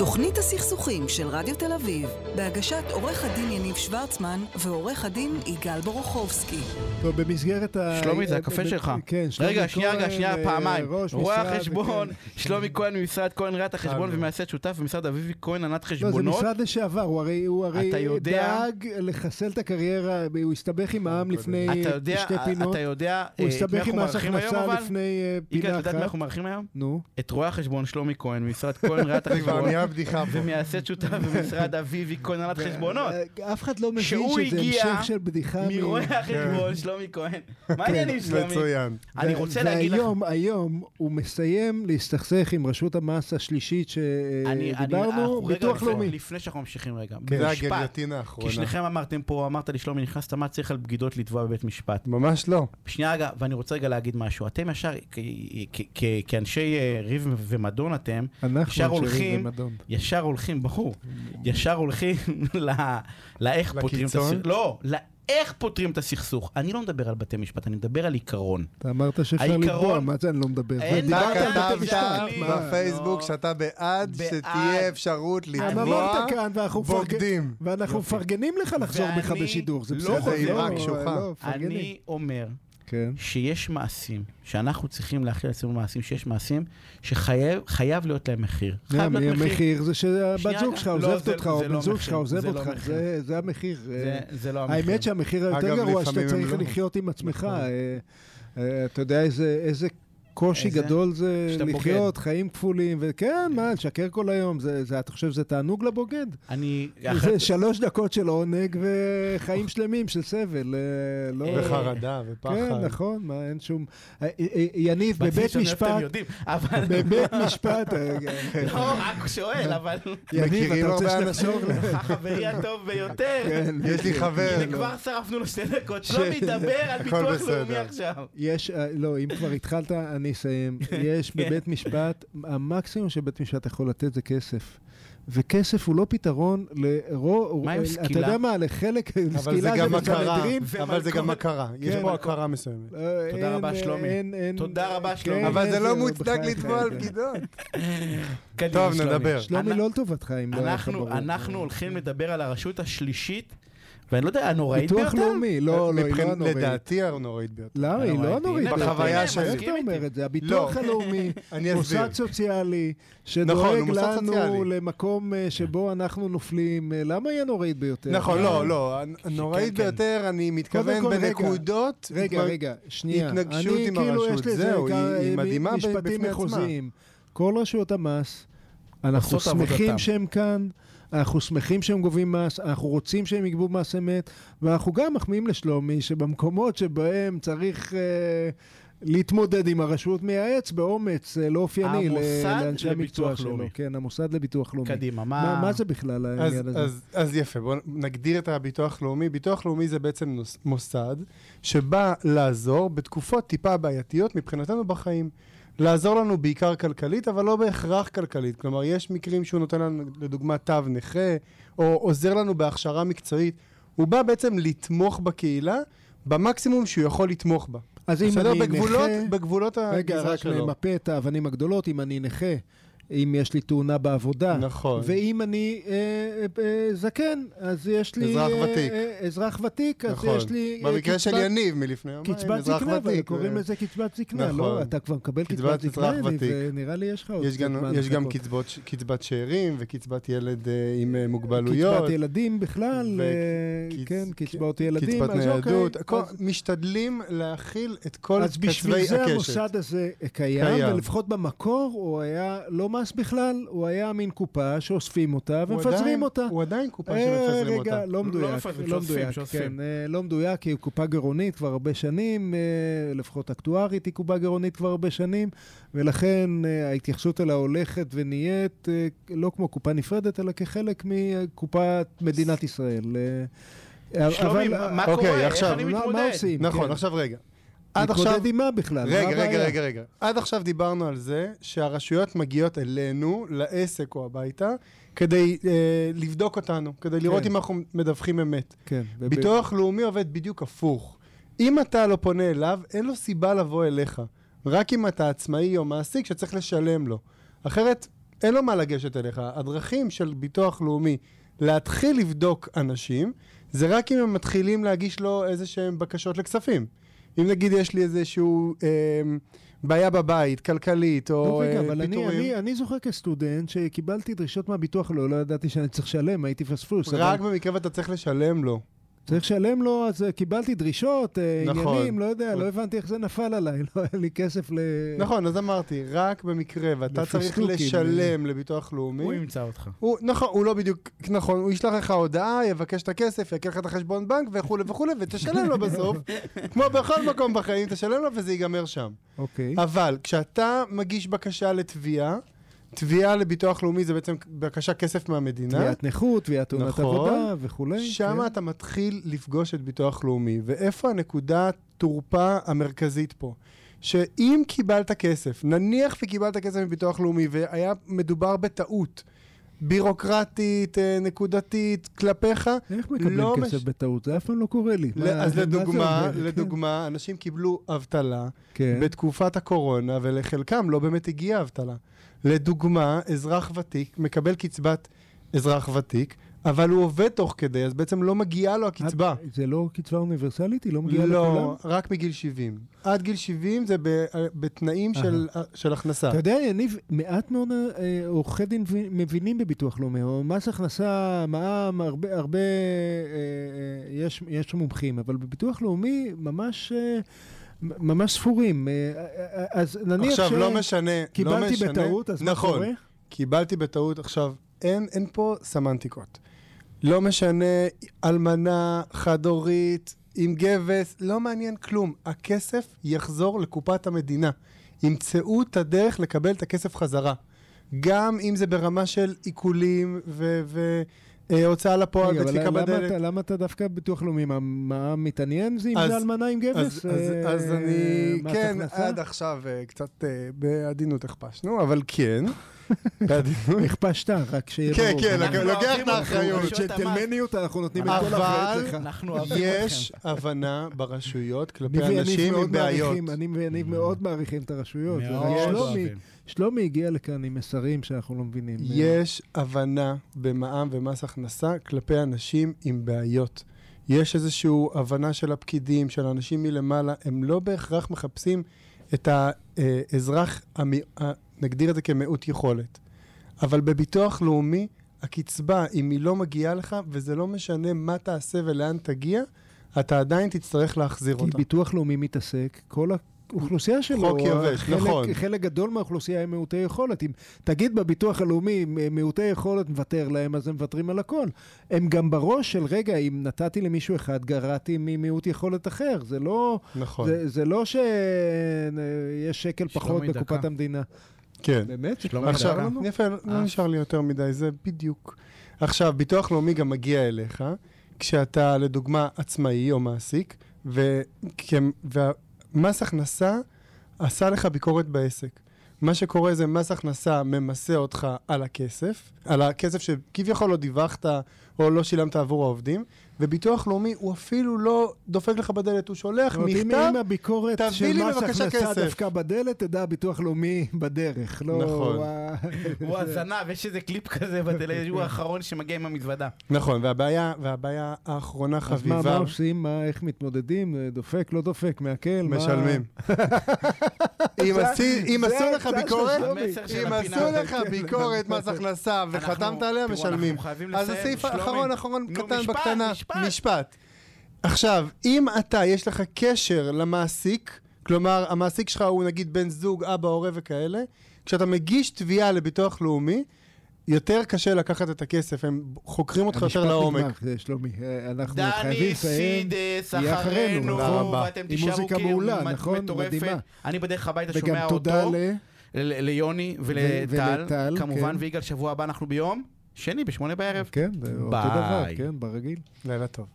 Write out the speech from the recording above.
תוכנית הסכסוכים של רדיו תל אביב, בהגשת עורך הדין יניב שוורצמן ועורך הדין יגאל בורוכובסקי. טוב, במסגרת ה... שלומי, זה הקפה ב- שלך. כן, שלומי רגע, שנייה, רגע, כהן, שנייה, אה, פעמיים. רואה החשבון, כן. שלומי כהן ממשרד כהן ראיית החשבון. ומייסד שותף במשרד אביבי כהן ענת לא, זה חשבונות. משרד לשעבר, הוא הרי, הוא אתה יודע- דאג לחסל את הקריירה, הוא הסתבך עם העם לפני אתה יודע, שתי פינות. אתה יודע, הוא אה, את מי הסתבך עם מס הכנסה? לפני אה, יגאל, פינה אתה יודע את מי אחת. אנחנו מארחים היום? נו, את רואה החשבון שלומי כהן ממשרד כהן ראיית כבר החשבון. נהיה בדיחה פה. ומייסד שותף במשרד אביבי כהן הנהלת חשבונות. אה, אף אחד לא מבין שזה המשך של בדיחה. מ- מרואה החשבון שלומי כהן. מה העניינים שלומי? מצוין. אני רוצה להגיד לך... והיום, היום הוא מסיים להסתכסך עם רשות המס השלישית שדיברנו, רגע ביטוח לאומי. לפני שאנחנו ממשיכים רגע. זה במשפט. הגיליוטינה כי האחרונה. שניכם אמרתם פה, אמרת לי שלומי, נכנסת, מה צריך על בגידות לתבוע בבית משפט? ממש לא. שנייה רגע, ואני רוצה רגע להגיד משהו. אתם ישר, כ- כ- כ- כאנשי אה, ריב ומדון אתם, אנחנו ישר הולכים. ישר הולכים, ברור, ישר הולכים לאיך פותרים את? הסכסוך. לא, לאיך פותרים את הסכסוך. אני לא מדבר על בתי משפט, אני מדבר על עיקרון. אתה אמרת שאפשר לתבוע, מה זה אני לא מדבר? אין דיברת בעיה, על בתי כתבת? בפייסוק לא. שאתה בעד. שתהיה אפשרות גם לתבוע בוגדים. ואנחנו מפרגנים לך לחזור בך בשידור, זה לא בסדר. לא. אני אומר כן. שיש מעשים, שאנחנו צריכים להכיל על עצמנו מעשים, שיש מעשים שחייב להיות להם מחיר. חייב להיות מחיר. המחיר זה שהבת זוג שלך לא, עוזבת זה- אותך, או בן לא זוג מחיר, שלך עוזב זה לא אותך, מחיר. זה- המחיר. זה- זה לא המחיר. האמת שהמחיר היותר גרוע שאתה צריך לא. לחיות עם עצמך. נכון. אה, אה, אתה יודע איזה קושי איזה? גדול זה לחיות, חיים כפולים, וכן, מה, לשקר כל היום, זה- זה- אתה חושב שזה תענוג לבוגד? אני... זה שלוש דקות של עונג וחיים שלמים של סבל, אה, לא... וחרדה ופחד. כן, נכון, מה, אין שום... אה, אה, יניב, בבית משפט. בבית משפט, אה, לא, רק שואל, אבל... יניב, אתה רוצה הרבה שנחזור ל... החברי הטוב ביותר. כן, יש לי חבר. הנה כבר שרפנו לו שתי דקות. שלומי, דבר על ביטוח. לאומי עכשיו. יש, לא, אם כבר התחלת, אני אסיים. יש בבית משפט, המקסימום שבית משפט יכול לתת זה כסף. וכסף הוא לא פתרון לרוב, מה עם אתה סקילה? יודע מה, לחלק, אבל זה סקילה גם הכרה, בסנהדרין. אבל זה גם. הכרה. יש כן. פה הכרה מסוימת. אה, תודה אין, רבה, אה, שלומי. תודה רבה, כן, שלומי. אבל זה לא זה- מוצדק לתבוע על זה- בגידות. טוב. נדבר. שלומי לא לטובתך, אם לא היה לך אנחנו, ברור. אנחנו הולכים לדבר על הרשות השלישית, ואני לא יודע, הנוראית ביטוח ביותר. לאומי, לא, לא, היא לא הנוראית. לדעתי הנוראית ביותר. לא, היא לא הנוראית. ביותר. בחוויה שלי. איך אתה אומר. את זה? הביטוח לא. הלאומי. מוסד סוציאלי, נכון, שדואג לנו. למקום אה, שבו אנחנו נופלים. אה, למה היא הנוראית ביותר? נכון, אה, לא, לא, הנוראית כן. ביותר, אני מתכוון. בנקודות. רגע, רגע, שנייה. התנגשות עם כאילו, הרשות, זהו, היא- מדהימה בפני עצמה. כל רשויות המס, אנחנו. שמחים שהם כאן, אנחנו שמחים שהם גובים מס, אנחנו רוצים שהם יגבו מס אמת, ואנחנו גם מחמיאים לשלומי שבמקומות שבהם צריך... אה, להתמודד עם הרשות מייעץ באומץ אה, לא אופייני לאנשי המקצוע שלו. לאומי. כן, המוסד לביטוח לאומי. קדימה, מה, מה... מה זה בכלל אז, העניין הזה? אז, אז יפה, בואו נגדיר את הביטוח לאומי. ביטוח לאומי זה בעצם נוס- מוסד שבא לעזור בתקופות טיפה בעייתיות מבחינתנו בחיים. לעזור לנו בעיקר כלכלית, אבל לא בהכרח כלכלית. כלומר, יש מקרים שהוא נותן לנו, לדוגמה, תו נכה, או עוזר לנו בהכשרה מקצועית. הוא בא בעצם לתמוך בקהילה במקסימום שהוא יכול לתמוך בה. אז אם בסדר? אני בגבולות, נכה... בגבולות רגע, הגזרה רק שלו. נמפה את האבנים הגדולות, אם אני נכה, אם יש לי תאונה בעבודה. נכון. ואם אני אה, אה, אה, זקן, אז יש לי... אזרח אה, ותיק. אה, אזרח ותיק, אז נכון. יש לי... אה, במקרה של קצבת- יניב מלפני יומיים, קצבת אזרח זקנה, אבל ותיק. קוראים לזה קצבת זקנה, נכון. לא? אתה כבר מקבל קצבת קצבת זקנה, ותיק. ונראה לי יש לך עוד יש גם, יש גם. קצבות, קצבת שאירים וקצבת ילד אה, עם מוגבלויות. קצבת ילדים בכלל, ו- אה, קצ- כן, קצבאות ילדים, קצבת אוקיי, ניידות, הכל- אז- משתדלים להכיל את כל אז בשביל זה הקשת. המוסד הזה קיים, קיים. ולפחות במקור הוא היה לא מס בכלל, הוא היה מין קופה שאוספים אותה ומפזרים עדיין- אותה. הוא עדיין קופה אה, שמפזרים רגע, אותה. לא לא מדויק, לא שאוספים, מדויק, שאוספים. כן, אה, לא מדויק, כי היא קופה גירעונית כבר הרבה שנים, אה, לפחות אקטוארית היא קופה גירעונית כבר הרבה שנים, ולכן ההתייחסות אליה הולכת ונהיית לא כמו קופה נפרדת, אלא כחלק מקופת מדינת ישראל. שלומי, אבל- מה אוקיי, קורה? איך אני מה- מתמודד? מה עושים? נכון, כן. עכשיו רגע. עד עכשיו... מתמודד עם מה בכלל? רגע, רגע? רגע, רגע. עד עכשיו דיברנו על זה שהרשויות מגיעות אלינו, לעסק או הביתה, כדי אה, לבדוק אותנו, כדי לראות כן. אם אנחנו מדווחים אמת. כן. ביטוח לאומי עובד בדיוק הפוך. אם אתה לא פונה אליו, אין לו סיבה לבוא אליך. רק אם אתה עצמאי או מעסיק שצריך לשלם לו. אחרת, אין לו מה לגשת אליך. הדרכים של ביטוח לאומי להתחיל לבדוק אנשים, זה רק אם הם מתחילים להגיש לו איזה שהם בקשות לכספים. אם נגיד יש לי איזשהו אה, בעיה בבית, כלכלית, או לא, רגע, אבל אני, פיטורים, אני, אני זוכר כסטודנט שקיבלתי דרישות מהביטוח, לא, לא ידעתי שאני צריך לשלם, הייתי פספוס. רק אבל במקרה ואתה צריך לשלם לו. צריך לשלם לו, אז אה, קיבלתי דרישות, אה, נכון. עניינים, לא יודע, לא הבנתי איך זה נפל עליי, לא היה לי כסף ל... נכון, אז אמרתי, רק במקרה ואתה צריך לפסטוקים, לשלם לביטוח לאומי, הוא ימצא אותך. הוא, נכון, הוא לא בדיוק, נכון, הוא ישלח לך הודעה, יבקש את הכסף, יקר לך את החשבון בנק וכולי וכולי, ותשלם לו בסוף, כמו בכל מקום בחיים, תשלם לו וזה ייגמר שם. אוקיי. אבל כשאתה מגיש בקשה לתביעה, תביעה לביטוח לאומי זה בעצם בקשה כסף מהמדינה, תביעת נכות, תביעת תאונת נכון. עבודה וכולי. שם כן. אתה מתחיל לפגוש את ביטוח לאומי. ואיפה הנקודת תורפה המרכזית פה? שאם קיבלת כסף, נניח וקיבלת כסף מביטוח לאומי והיה מדובר בטעות בירוקרטית, אה, נקודתית, כלפיך, איך מקבלים לא כסף מש- בטעות? זה אף פעם לא קורה לי. ל- מה- אז לדוגמה, אומר? לדוגמה, אנשים קיבלו אבטלה כן. בתקופת הקורונה, ולחלקם לא באמת הגיעה אבטלה. לדוגמה, אזרח ותיק מקבל קצבת אזרח ותיק, אבל הוא עובד תוך כדי, אז בעצם לא מגיעה לו הקצבה. את- זה לא קצבה אוניברסלית? היא לא מגיעה לכולם? לא, רק מגיל 70. עד גיל 70 זה ב- בתנאים של- של הכנסה. אתה יודע, יניב, מעט מאוד אה, עורכי דין מבינים בביטוח לאומי, או מס הכנסה, מע"מ, הרבה, הרבה, אה, אה, יש, יש מומחים, אבל בביטוח לאומי ממש, אה, ממש ספורים. אה, אז נניח עכשיו, לא משנה, לא משנה. בטעות, אז מה נכון, קורה? קיבלתי בטעות. עכשיו, אין, אין פה סמנטיקות. לא משנה, אלמנה, חד-הורית, עם גבס, לא מעניין כלום. הכסף יחזור לקופת המדינה. ימצאו את הדרך לקבל את הכסף חזרה. גם אם זה ברמה של עיקולים והוצאה לפועל רגע, אבל ודפיקה למה בדלת. אתה- למה אתה דווקא בביטוח לאומי? מה- מה מתעניין זה אם אז- זה אלמנה עם גבס? אז, אז, אה, אז אני, מס כן? עד עכשיו אה, קצת אה, בעדינות הכפשנו, אבל כן. הכפשת, רק שיהיה כן, ברור. כן, אנחנו לוקח את האחריות. ג'נטלמניות, אנחנו נותנים את כל אבל- האחריות לך. אוהבים יש. הבנה ברשויות כלפי אנשים עם בעיות. אני ויניב מאוד מעריכים את הרשויות. שלומי- הגיע לכאן עם מסרים שאנחנו לא מבינים. יש הבנה במע"מ ומס הכנסה כלפי אנשים עם בעיות. יש איזושהי הבנה של הפקידים, של האנשים מלמעלה, הם לא בהכרח מחפשים את האזרח, המי- ה- נגדיר את זה כמיעוט יכולת. אבל בביטוח לאומי, הקצבה, אם היא לא מגיעה לך, וזה לא משנה מה תעשה ולאן תגיע, אתה עדיין תצטרך להחזיר כי אותה. ביטוח לאומי מתעסק, כל האוכלוסייה שלו, חוק יבש, חלק, נכון. חלק גדול מהאוכלוסייה הם מעוטי יכולת. אם תגיד בביטוח הלאומי, מעוטי יכולת מוותר להם, אז הם מוותרים על הכל. הם גם בראש של, רגע, אם נתתי למישהו אחד, גרעתי ממיעוט יכולת אחר. זה לא, נכון. זה, זה לא שיש שקל פחות בקופת דקה. המדינה. כן. באמת? עכשיו? יפה, לא אה. נשאר לי יותר מדי, זה בדיוק. עכשיו, ביטוח לאומי גם מגיע אליך, כשאתה לדוגמה עצמאי או מעסיק, ו... ומס הכנסה עשה לך ביקורת בעסק. מה שקורה זה מס הכנסה ממסה אותך על הכסף, על הכסף שכביכול לא דיווחת או לא שילמת עבור העובדים, וביטוח לאומי הוא אפילו לא דופק לך בדלת, הוא שולח זאת אומרת, אם- מכתב, אם הביקורת תביא של לי מס בבקשה הכנסה כסף. דווקא בדלת, תדע, ביטוח לאומי בדרך. לא... נכון. ה- הוא הזנב, יש איזה קליפ כזה בטלוויזיה, הוא האחרון שמגיע עם המזוודה. נכון, והבעיה, והבעיה האחרונה אז מה, חביבה, מה עושים? מה, איך מתמודדים? דופק, לא דופק, מעכל? מה- משלמים. אם עשו לך ביקורת, אם. עשו לך ביקורת מס הכנסה וחתמת עליה, משלמים. אז. הסעיף אחרון, נו, קטן משפט, בקטנה. משפט. משפט. עכשיו, אם אתה, יש לך קשר למעסיק, כלומר, המעסיק שלך הוא נגיד בן זוג, אבא, הורה וכאלה, כשאתה מגיש תביעה לביטוח לאומי, יותר קשה לקחת את הכסף, הם חוקרים אותך המשפט יותר לעומק. נגמר, שלומי. אה, אנחנו דני חייבים לסיים. סידס יהיה אחרינו, אחרינו, תודה רבה. ואתם עם תישארו מוזיקה כאילו נכון? מטורפת. מדהימה. אני בדרך הביתה וגם שומע תודה אותו, ל... ל- ליוני ולטל, ולטל, כמובן, כן. ויגאל, שבוע הבא אנחנו ביום שני בשמונה בערב. כן, זה אותו. דבר, כן, ברגיל. לילה טוב.